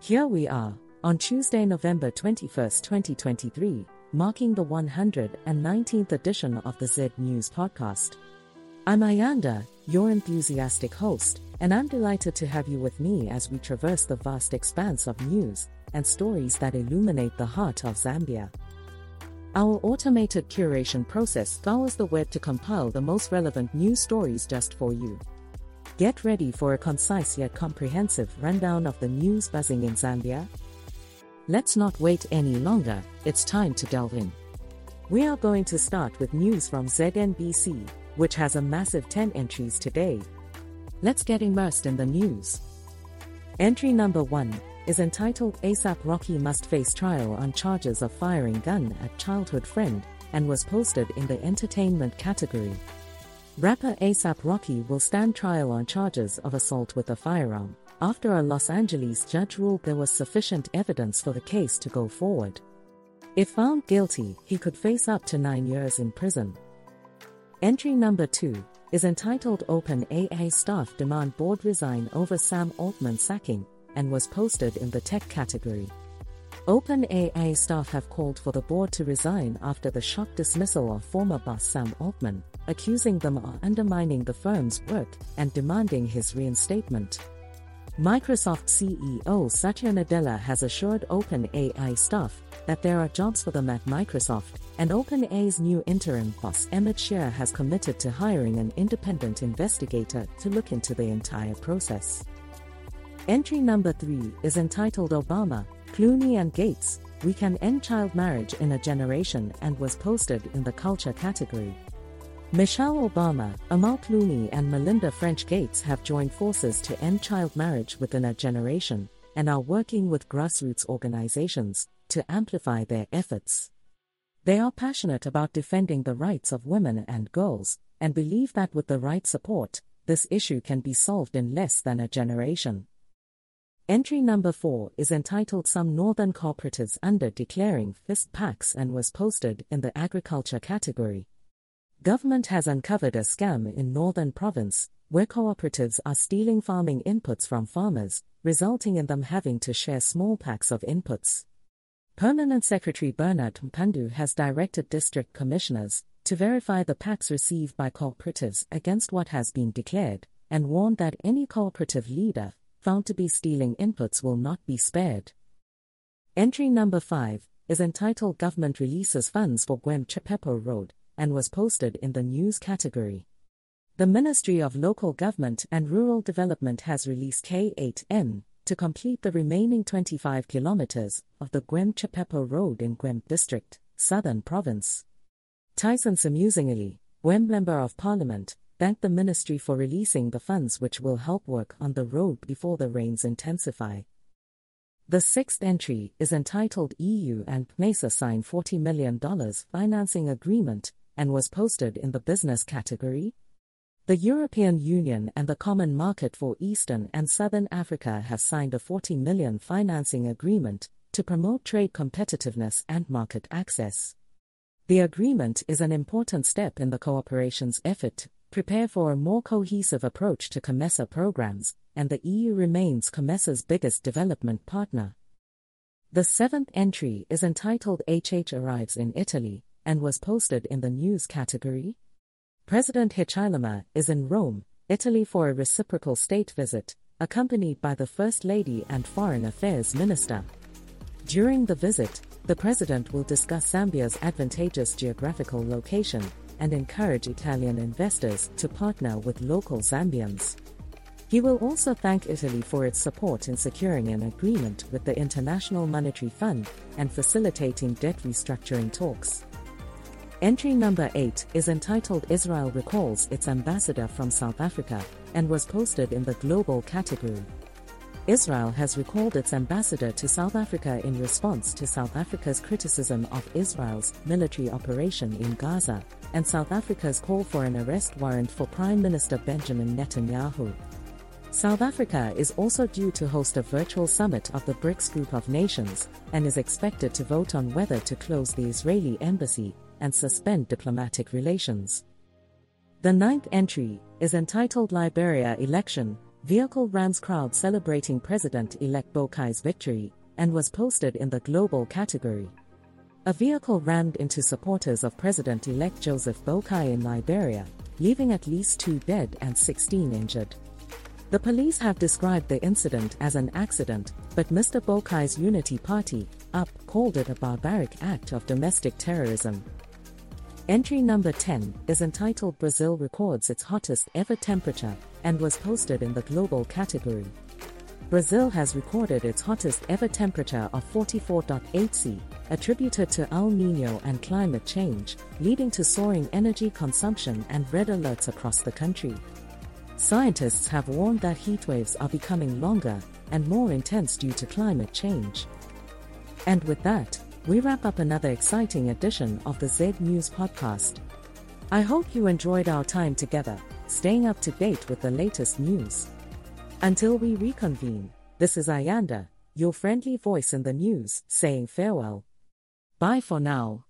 Here we are, on Tuesday, November 21, 2023, marking the 119th edition of the Z News Podcast. I'm Ayanda, your enthusiastic host, and I'm delighted to have you with me as we traverse the vast expanse of news and stories that illuminate the heart of Zambia. Our automated curation process scours the web to compile the most relevant news stories just for you. Get ready for a concise yet comprehensive rundown of the news buzzing in Zambia. Let's not wait any longer, it's time to delve in. We are going to start with news from ZNBC, which has a massive 10 entries today. Let's get immersed in the news. Entry number 1 is entitled ASAP Rocky Must Face Trial on Charges of Firing Gun at Childhood Friend and was posted in the entertainment category. Rapper ASAP Rocky will stand trial on charges of assault with a firearm after a Los Angeles judge ruled there was sufficient evidence for the case to go forward. If found guilty, he could face up to nine years in prison. Entry number two is entitled OpenAI Staff Demand Board Resign Over Sam Altman Sacking and was posted in the tech category. OpenAI staff have called for the board to resign after the shock dismissal of former boss Sam Altman, accusing them of undermining the firm's work and demanding his reinstatement. Microsoft CEO Satya Nadella has assured OpenAI staff that there are jobs for them at Microsoft, and OpenAI's new interim boss Emmett Shear has committed to hiring an independent investigator to look into the entire process. Entry number 3 is entitled Obama, Clooney and Gates, We Can End Child Marriage in a Generation and was posted in the Culture category. Michelle Obama, Amal Clooney and Melinda French Gates have joined forces to end child marriage within a generation and are working with grassroots organizations to amplify their efforts. They are passionate about defending the rights of women and girls and believe that with the right support, this issue can be solved in less than a generation. Entry number 4 is entitled Some Northern Cooperatives Under Declaring FISP Packs and was posted in the Agriculture category. Government has uncovered a scam in Northern Province, where cooperatives are stealing farming inputs from farmers, resulting in them having to share small packs of inputs. Permanent Secretary Bernard Mpandu has directed district commissioners to verify the packs received by cooperatives against what has been declared, and warned that any cooperative leader found to be stealing inputs will not be spared. Entry number 5 is entitled Government Releases Funds for Gwembe Chipepo Road and was posted in the news category. The Ministry of Local Government and Rural Development has released K8M to complete the remaining 25 kilometers of the Gwembe Chipepo Road in Gwembe District, Southern Province. Tyson Simuzingili, Gwembe Member of Parliament, thanked the ministry for releasing the funds which will help work on the road before the rains intensify. The sixth entry is entitled EU and COMESA sign $40 million financing agreement and was posted in the business category. The European Union and the Common Market for Eastern and Southern Africa have signed a 40 million financing agreement to promote trade competitiveness and market access. The agreement is an important step in the cooperation's effort to prepare for a more cohesive approach to COMESA programs, and the EU remains COMESA's biggest development partner. The seventh entry is entitled HH Arrives in Italy and was posted in the news category. President Hichilema is in Rome, Italy for a reciprocal state visit, accompanied by the First Lady and Foreign Affairs Minister. During the visit, the President will discuss Zambia's advantageous geographical location and encourage Italian investors to partner with local Zambians. He will also thank Italy for its support in securing an agreement with the International Monetary Fund and facilitating debt restructuring talks. Entry number 8 is entitled Israel Recalls its Ambassador from South Africa and was posted in the Global category. Israel has recalled its ambassador to South Africa in response to South Africa's criticism of Israel's military operation in Gaza and South Africa's call for an arrest warrant for Prime Minister Benjamin Netanyahu. South Africa is also due to host a virtual summit of the BRICS group of nations and is expected to vote on whether to close the Israeli embassy and suspend diplomatic relations. The ninth entry is entitled Liberia Election vehicle rams crowd celebrating President elect Boakai's victory, and was posted in the global category. A vehicle rammed into supporters of President elect Joseph Boakai in Liberia, leaving at least two dead and 16 injured. The police have described the incident as an accident, but Mr. Boakai's Unity Party, UP, called it a barbaric act of domestic terrorism. Entry number 10 is entitled Brazil Records Its Hottest Ever Temperature and was posted in the global category. Brazil has recorded its hottest ever temperature of 44.8 C, attributed to El Nino and climate change, leading to soaring energy consumption and red alerts across the country. Scientists have warned that heatwaves are becoming longer and more intense due to climate change. And with that, we wrap up another exciting edition of the Z News Podcast. I hope you enjoyed our time together, staying up to date with the latest news. Until we reconvene, this is Ayanda, your friendly voice in the news, saying farewell. Bye for now.